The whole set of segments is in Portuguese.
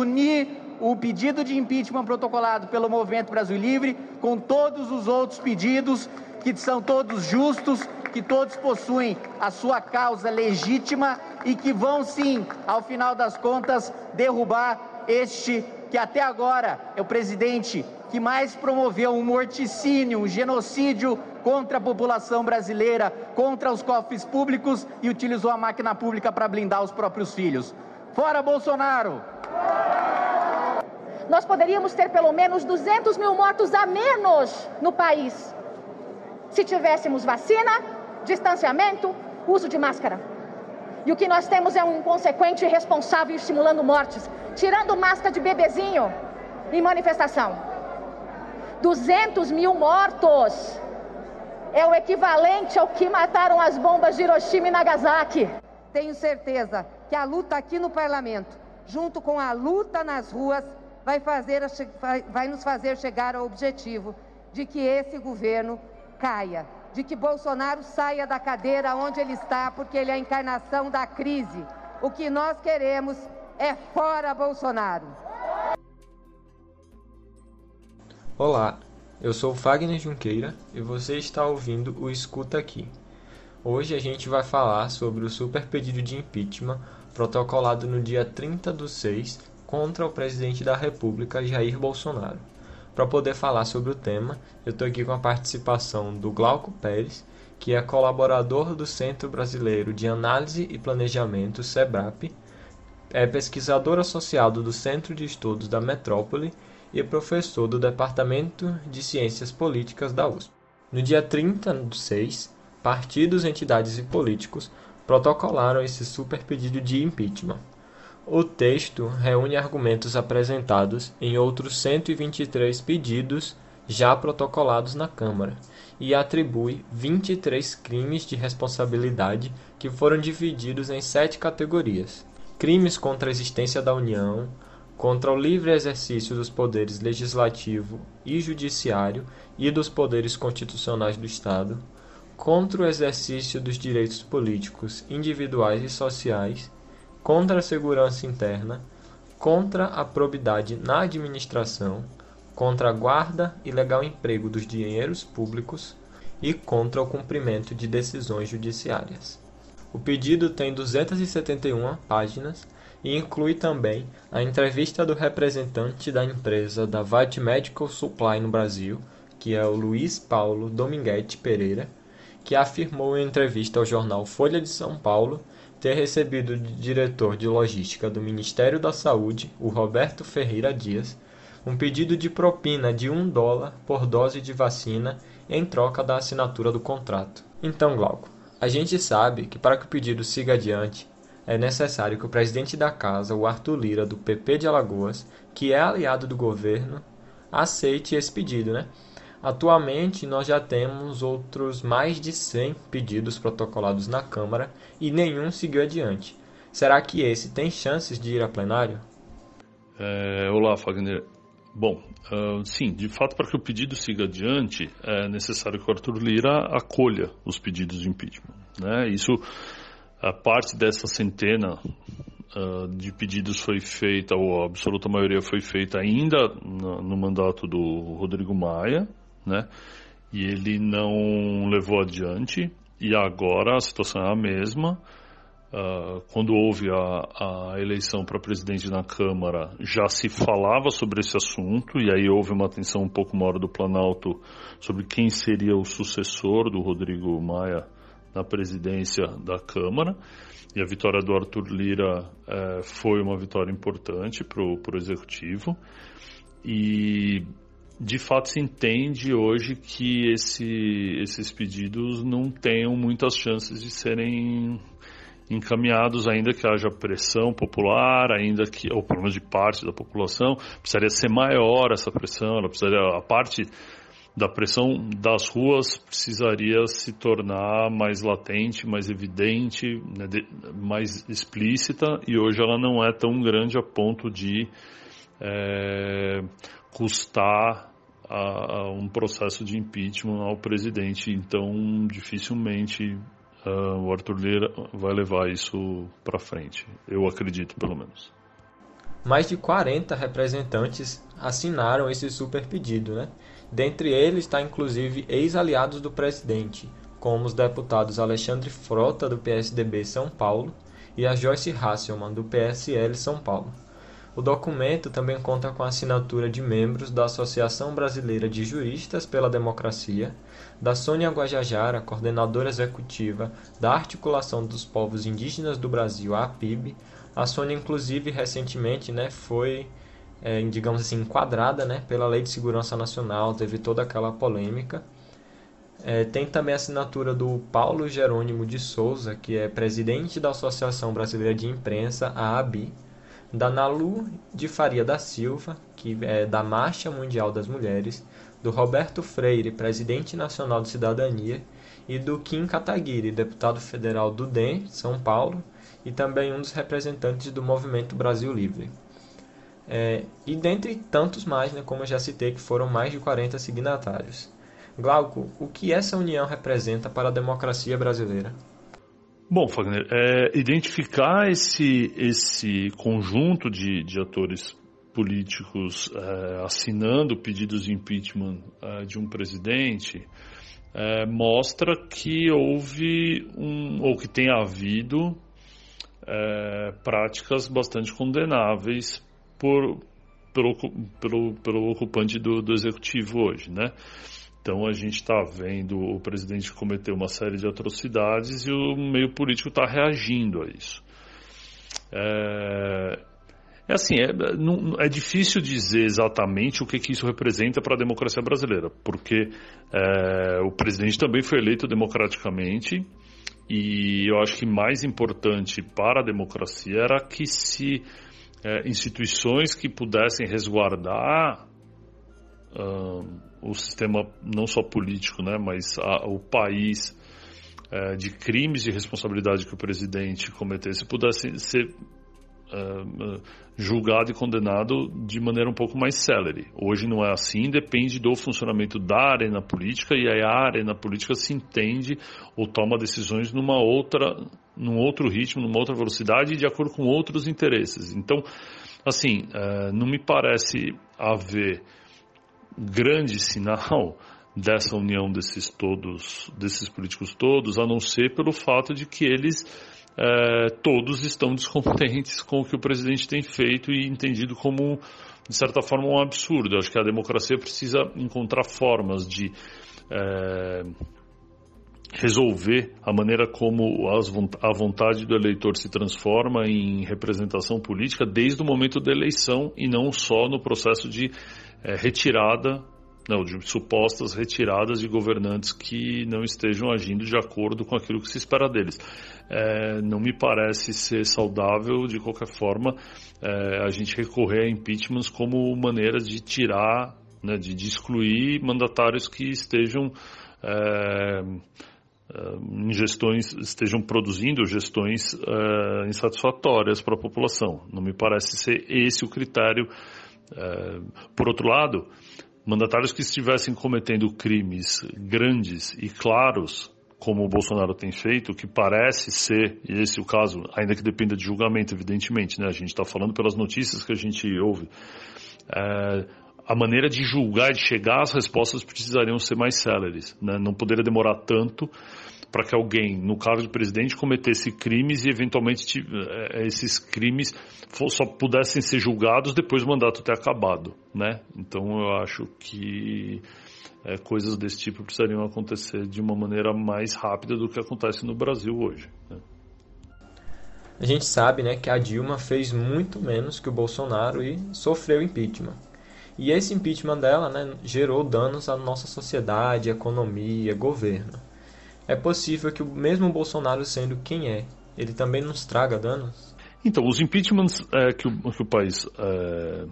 unir o pedido de impeachment protocolado pelo Movimento Brasil Livre com todos os outros pedidos que são todos justos, que todos possuem a sua causa legítima e que vão sim, ao final das contas, derrubar este que até agora é o presidente que mais promoveu um morticínio, um genocídio contra a população brasileira, contra os cofres públicos e utilizou a máquina pública para blindar os próprios filhos. Fora Bolsonaro! Nós poderíamos ter pelo menos 200 mil mortos a menos no país se tivéssemos vacina, distanciamento, uso de máscara. E o que nós temos é um inconsequente irresponsável estimulando mortes, tirando máscara de bebezinho em manifestação. 200 mil mortos é o equivalente ao que mataram as bombas de Hiroshima e Nagasaki. Tenho certeza que a luta aqui no parlamento, junto com a luta nas ruas, vai, fazer, vai nos fazer chegar ao objetivo de que esse governo caia, de que Bolsonaro saia da cadeira onde ele está, porque ele é a encarnação da crise. O que nós queremos é fora Bolsonaro. Olá, eu sou Fagner Junqueira e você está ouvindo o Escuta Aqui. Hoje a gente vai falar sobre o super pedido de impeachment protocolado no dia 30 do 6 contra o presidente da República, Jair Bolsonaro. Para poder falar sobre o tema, eu estou aqui com a participação do Glauco Pérez, que é colaborador do Centro Brasileiro de Análise e Planejamento, SEBRAP, é pesquisador associado do Centro de Estudos da Metrópole e professor do Departamento de Ciências Políticas da USP. No dia 30 de 6, partidos, entidades e políticos protocolaram esse super pedido de impeachment. O texto reúne argumentos apresentados em outros 123 pedidos já protocolados na Câmara e atribui 23 crimes de responsabilidade que foram divididos em sete categorias: crimes contra a existência da União, contra o livre exercício dos poderes legislativo e judiciário e dos poderes constitucionais do Estado, contra o exercício dos direitos políticos individuais e sociais contra a segurança interna, contra a probidade na administração, contra a guarda e legal emprego dos dinheiros públicos e contra o cumprimento de decisões judiciárias. O pedido tem 271 páginas e inclui também a entrevista do representante da empresa da VAT Medical Supply no Brasil, que é o Luiz Paulo Dominguete Pereira, que afirmou em entrevista ao jornal Folha de São Paulo ter recebido de diretor de logística do Ministério da Saúde, o Roberto Ferreira Dias, um pedido de propina de um dólar por dose de vacina em troca da assinatura do contrato. Então, Glauco, a gente sabe que para que o pedido siga adiante, é necessário que o presidente da casa, o Arthur Lira, do PP de Alagoas, que é aliado do governo, aceite esse pedido, né? Atualmente, nós já temos outros mais de 100 pedidos protocolados na Câmara e nenhum seguiu adiante. Será que esse tem chances de ir a plenário? É, olá, Fagner. Bom, uh, sim, de fato, para que o pedido siga adiante, é necessário que o Arthur Lira acolha os pedidos de impeachment. Né? Isso, a parte dessa centena uh, de pedidos foi feita, ou a absoluta maioria foi feita ainda no, no mandato do Rodrigo Maia, né? E ele não levou adiante. E agora a situação é a mesma. Uh, quando houve a, a eleição para presidente na Câmara, já se falava sobre esse assunto, e aí houve uma atenção um pouco maior do Planalto sobre quem seria o sucessor do Rodrigo Maia na presidência da Câmara. E a vitória do Arthur Lira eh, foi uma vitória importante para o Executivo. E de fato se entende hoje que esse, esses pedidos não tenham muitas chances de serem encaminhados, ainda que haja pressão popular, ainda que, ou pelo menos de parte da população, precisaria ser maior essa pressão, ela precisaria, a parte da pressão das ruas precisaria se tornar mais latente, mais evidente, né, de, mais explícita, e hoje ela não é tão grande a ponto de é, custar a, a um processo de impeachment ao presidente. Então, dificilmente uh, o Arthur Lira vai levar isso para frente. Eu acredito, pelo menos. mais de 40 representantes assinaram esse super pedido. Né? Dentre eles está inclusive ex-aliados do presidente, como os deputados Alexandre Frota, do PSDB São Paulo, e a Joyce Hasselmann, do PSL São Paulo. O documento também conta com a assinatura de membros da Associação Brasileira de Juristas pela Democracia, da Sônia Guajajara, coordenadora executiva da Articulação dos Povos Indígenas do Brasil, a APIB. A Sônia, inclusive, recentemente né, foi, é, digamos assim, enquadrada né, pela Lei de Segurança Nacional, teve toda aquela polêmica. É, tem também a assinatura do Paulo Jerônimo de Souza, que é presidente da Associação Brasileira de Imprensa, a ABI, da Nalu de Faria da Silva, que é da Marcha Mundial das Mulheres, do Roberto Freire, presidente nacional de Cidadania, e do Kim Kataguiri, deputado federal do DEM, São Paulo, e também um dos representantes do Movimento Brasil Livre. É, e dentre tantos mais, né, como eu já citei, que foram mais de 40 signatários. Glauco, o que essa união representa para a democracia brasileira? Bom, Fagner, é, identificar esse, esse conjunto de, de atores políticos é, assinando pedidos de impeachment é, de um presidente é, mostra que houve um, ou que tem havido é, práticas bastante condenáveis por, pelo, pelo, pelo ocupante do, do executivo hoje, né? Então a gente está vendo o presidente cometer uma série de atrocidades e o meio político está reagindo a isso. É, é assim, é, não, é, difícil dizer exatamente o que, que isso representa para a democracia brasileira, porque é, o presidente também foi eleito democraticamente e eu acho que mais importante para a democracia era que se é, instituições que pudessem resguardar o sistema não só político, né, mas a, o país é, de crimes de responsabilidade que o presidente cometesse pudesse ser julgado e condenado de maneira um pouco mais célere. Hoje não é assim, depende do funcionamento da arena política e aí a arena política se entende ou toma decisões numa outra, num outro ritmo, numa outra velocidade de acordo com outros interesses. Então, assim, é, não me parece haver grande sinal dessa união desses todos, desses políticos todos, a não ser pelo fato de que eles é, todos estão descontentes com o que o presidente tem feito e entendido como, de certa forma, um absurdo. Eu acho que a democracia precisa encontrar formas de é, resolver a maneira como a vontade do eleitor se transforma em representação política desde o momento da eleição e não só no processo de é, retirada, não, de supostas retiradas de governantes que não estejam agindo de acordo com aquilo que se espera deles. É, não me parece ser saudável, de qualquer forma, é, a gente recorrer a impeachments como maneira de tirar, né, de, de excluir mandatários que estejam é, é em gestões estejam produzindo gestões uh, insatisfatórias para a população. Não me parece ser esse o critério é, por outro lado, mandatários que estivessem cometendo crimes grandes e claros, como o Bolsonaro tem feito, que parece ser, e esse é o caso, ainda que dependa de julgamento, evidentemente, né? a gente está falando pelas notícias que a gente ouve, é, a maneira de julgar e de chegar às respostas precisariam ser mais céleres, né? não poderia demorar tanto para que alguém, no caso do presidente, cometesse crimes e eventualmente eh, esses crimes só pudessem ser julgados depois do mandato ter acabado, né? Então eu acho que é, coisas desse tipo precisariam acontecer de uma maneira mais rápida do que acontece no Brasil hoje. Né? A gente sabe né, que a Dilma fez muito menos que o Bolsonaro e sofreu impeachment. E esse impeachment dela né, gerou danos à nossa sociedade, economia, governo é possível que o mesmo Bolsonaro sendo quem é, ele também nos traga danos? Então, os impeachments é, que, o, que, o, país é,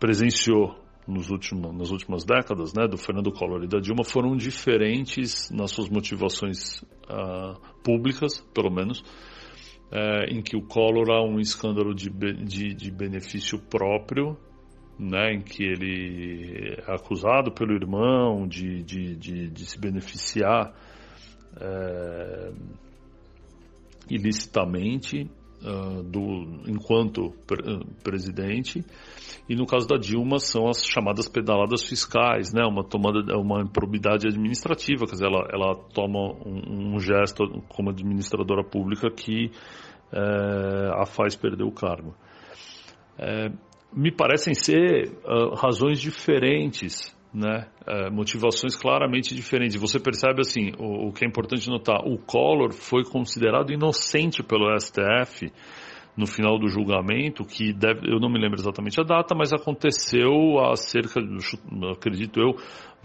presenciou nos últimos, nas últimas décadas, né, do Fernando Collor e da Dilma, foram diferentes nas suas motivações uh, públicas, pelo menos, é, em que o Collor há um escândalo de, de, de benefício próprio, né, em que ele é acusado pelo irmão de, de, de, de se beneficiar é, ilicitamente uh, do, enquanto pre presidente. E no caso da Dilma são as chamadas pedaladas fiscais, né? Uma tomada, uma improbidade administrativa, quer dizer, ela, ela toma um, um gesto como administradora pública que é, a faz perder o cargo. É, me parecem ser uh, razões diferentes né, é, motivações claramente diferentes. Você percebe assim, o, o, que é importante notar, o Collor foi considerado inocente pelo STF no final do julgamento, que deve, eu não me lembro exatamente a data, mas aconteceu há cerca, acredito eu,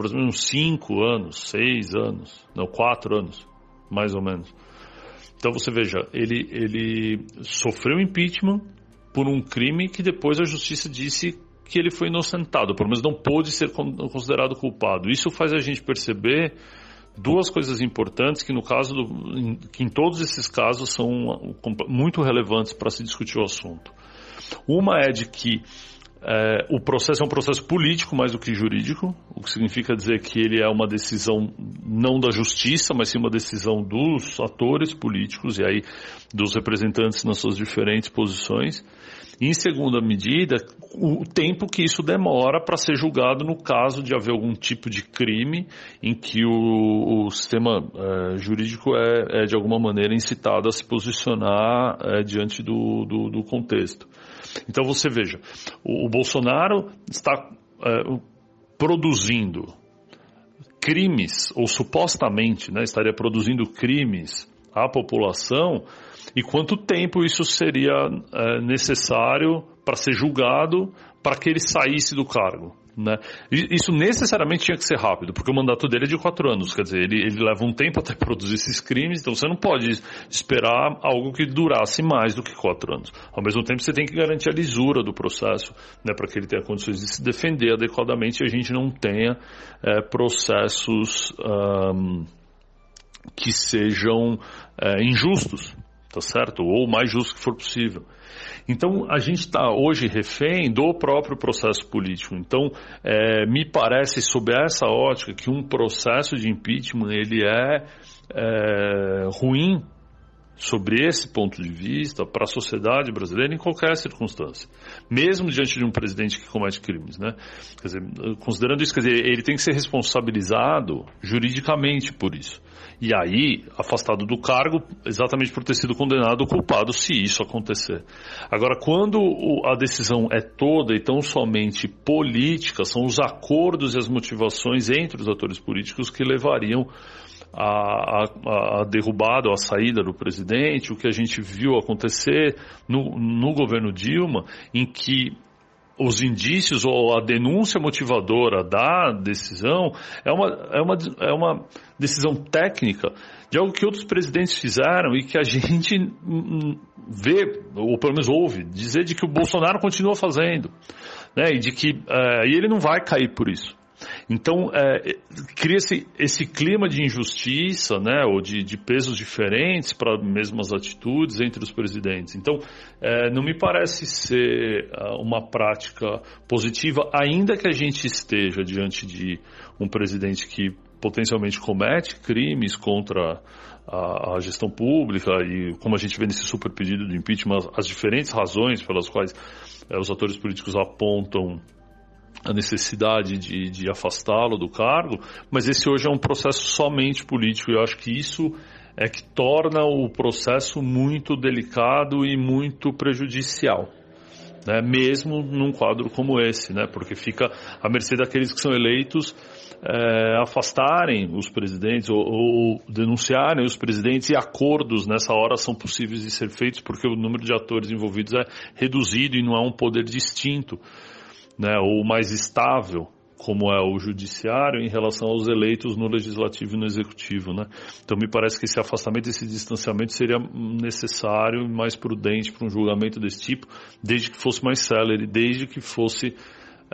exemplo, uns 5 anos, 6 anos, não, 4 anos, mais ou menos. Então você veja, ele, ele sofreu impeachment por um crime que depois a justiça disse que ele foi inocentado, pelo menos não pôde ser considerado culpado. Isso faz a gente perceber duas coisas importantes que no caso do, que em todos esses casos são muito relevantes para se discutir o assunto. Uma é de que é, o processo é um processo político mais do que jurídico, o que significa dizer que ele é uma decisão não da justiça, mas sim uma decisão dos atores políticos e aí dos representantes nas suas diferentes posições. Em segunda medida, o tempo que isso demora para ser julgado no caso de haver algum tipo de crime em que o, o sistema é, jurídico é, é, de alguma maneira, incitado a se posicionar é, diante do, do, do, contexto. Então você veja, o, o Bolsonaro está é, produzindo crimes, ou supostamente né, estaria produzindo crimes à população e quanto tempo isso seria é, necessário para ser julgado para que ele saísse do cargo. Né? Isso necessariamente tinha que ser rápido, porque o mandato dele é de quatro anos, quer dizer, ele, ele leva um tempo até produzir esses crimes, então você não pode esperar algo que durasse mais do que quatro anos. Ao mesmo tempo, você tem que garantir a lisura do processo, né, para que ele tenha condições de se defender adequadamente e a gente não tenha é, processos um, que sejam é, injustos tá certo? Ou o mais justo que for possível. Então, a gente está hoje refém do próprio processo político. Então, é, me parece, sob essa ótica, que um processo de impeachment ele é, é ruim sobre esse ponto de vista para a sociedade brasileira em qualquer circunstância, mesmo diante de um presidente que comete crimes, né? Dizer, considerando isso, quer dizer, ele tem que ser responsabilizado juridicamente por isso. E aí, afastado do cargo, exatamente por ter sido condenado ou culpado, se isso acontecer. Agora, quando a decisão é toda e tão somente política, são os acordos e as motivações entre os atores políticos que levariam a, a, a, derrubada ou a saída do presidente, o que a gente viu acontecer no, no governo Dilma, em que os indícios ou a denúncia motivadora da decisão é uma, é uma, é uma decisão técnica de algo que outros presidentes fizeram e que a gente vê, ou pelo menos ouve, dizer de que o Bolsonaro continua fazendo. Né, e de que uh, e ele não vai cair por isso. Então, é, cria-se esse clima de injustiça, né, ou de, de pesos diferentes para mesmas atitudes entre os presidentes. Então, é, não me parece ser ah, uma prática positiva, ainda que a gente esteja diante de um presidente que potencialmente comete crimes contra a, a, gestão pública e como a gente vê nesse super pedido de impeachment, as, as diferentes razões pelas quais é, os atores políticos apontam a necessidade de, de afastá-lo do cargo, mas esse hoje é um processo somente político e eu acho que isso é que torna o processo muito delicado e muito prejudicial. Né, mesmo num quadro como esse, né, porque fica à mercê daqueles que são eleitos é, afastarem os presidentes ou, ou, denunciarem os presidentes e acordos nessa hora são possíveis de ser feitos porque o número de atores envolvidos é reduzido e não é um poder distinto né, ou mais estável, como é o judiciário, em relação aos eleitos no legislativo e no executivo. Né? Então, me parece que esse afastamento, esse distanciamento seria necessário e mais prudente para um julgamento desse tipo, desde que fosse mais célere, desde que fosse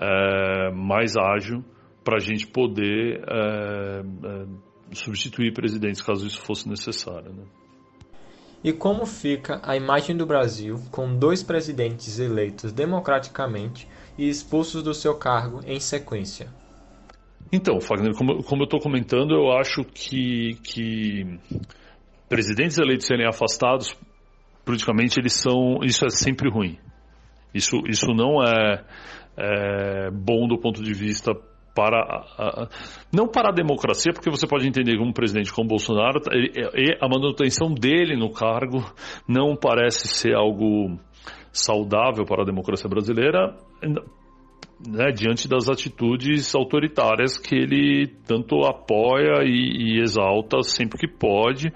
é, mais ágil para a gente poder é, é, substituir presidentes, caso isso fosse necessário. Né? E como fica a imagem do Brasil com dois presidentes eleitos democraticamente e expulsos do seu cargo em sequência. Então, Fagner, como, como eu estou comentando, eu acho que, que presidentes eleitos serem afastados politicamente eles são, isso é sempre ruim. Isso, isso não é, é bom do ponto de vista para a, não para a democracia, porque você pode entender que um presidente como Bolsonaro a manutenção dele no cargo não parece ser algo saudável para a democracia brasileira, né, diante das atitudes autoritárias que ele tanto apoia e, e exalta sempre que pode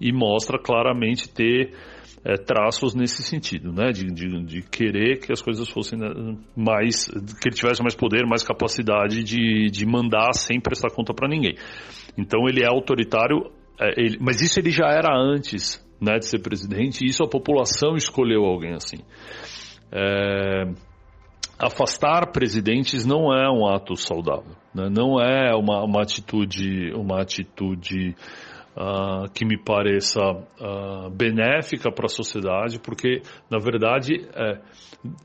e mostra claramente ter é, traços nesse sentido, né? De, de, de, querer que as coisas fossem né, mais, que ele tivesse mais poder, mais capacidade de, de mandar sem prestar conta para ninguém. Então ele é autoritário, é, ele, mas isso ele já era antes, né, de ser presidente. E isso a população escolheu alguém assim. É, afastar presidentes não é um ato saudável, né? não é uma, uma atitude, uma atitude uh, que me pareça uh, benéfica para a sociedade, porque, na verdade, é,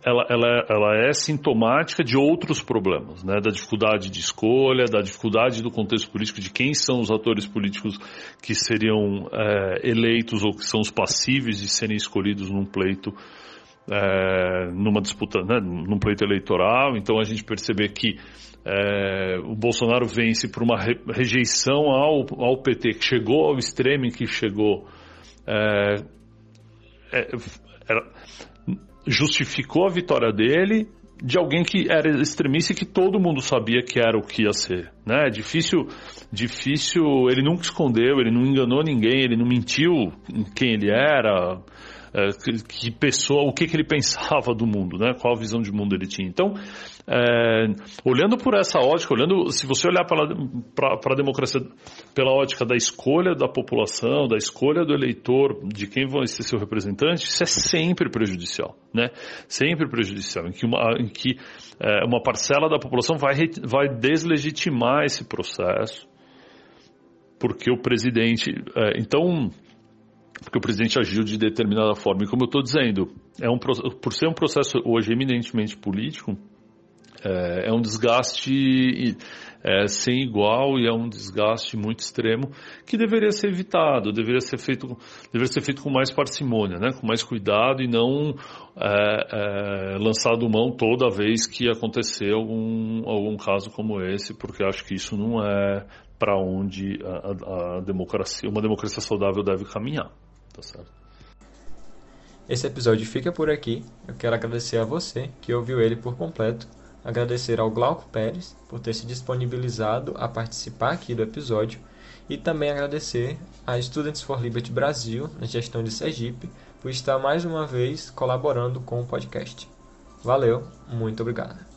ela, ela, ela, é sintomática de outros problemas, né? da dificuldade de escolha, da dificuldade do contexto político, de quem são os atores políticos que seriam é, eleitos ou que são os passíveis de serem escolhidos num pleito é, numa disputa, né, num pleito eleitoral. Então a gente perceber que é, o Bolsonaro vence por uma re, rejeição ao, ao PT, que chegou ao extremo em que chegou, é, é, era, justificou a vitória dele de alguém que era extremista e que todo mundo sabia que era o que ia ser, né? Difícil, difícil. Ele nunca escondeu, ele não enganou ninguém, ele não mentiu em quem ele era. É, que, pessoa, o que, que ele pensava do mundo, né? Qual visão de mundo ele tinha. Então, é, olhando por essa ótica, olhando, se você olhar para a democracia pela ótica da escolha da população, da escolha do eleitor, de quem vai ser seu representante, isso é sempre prejudicial, né? Sempre prejudicial, em que uma, em que, é, uma parcela da população vai, vai deslegitimar esse processo, porque o presidente. É, então, porque o presidente agiu de determinada forma. E como eu estou dizendo, é um, por ser um processo hoje eminentemente político, é, é um desgaste é, sem igual e é um desgaste muito extremo que deveria ser evitado, deveria ser feito, deveria ser feito com mais parcimônia, né, com mais cuidado e não é, é lançado mão toda vez que acontecer algum, algum caso como esse, porque acho que isso não é para onde a, a, democracia, uma democracia saudável deve caminhar. Tá certo. Esse episódio fica por aqui. Eu quero agradecer a você que ouviu ele por completo. Agradecer ao Glauco Pérez por ter se disponibilizado a participar aqui do episódio. E também agradecer a Students for Liberty Brasil, na gestão de Sergipe, por estar mais uma vez colaborando com o podcast. Valeu, muito obrigado.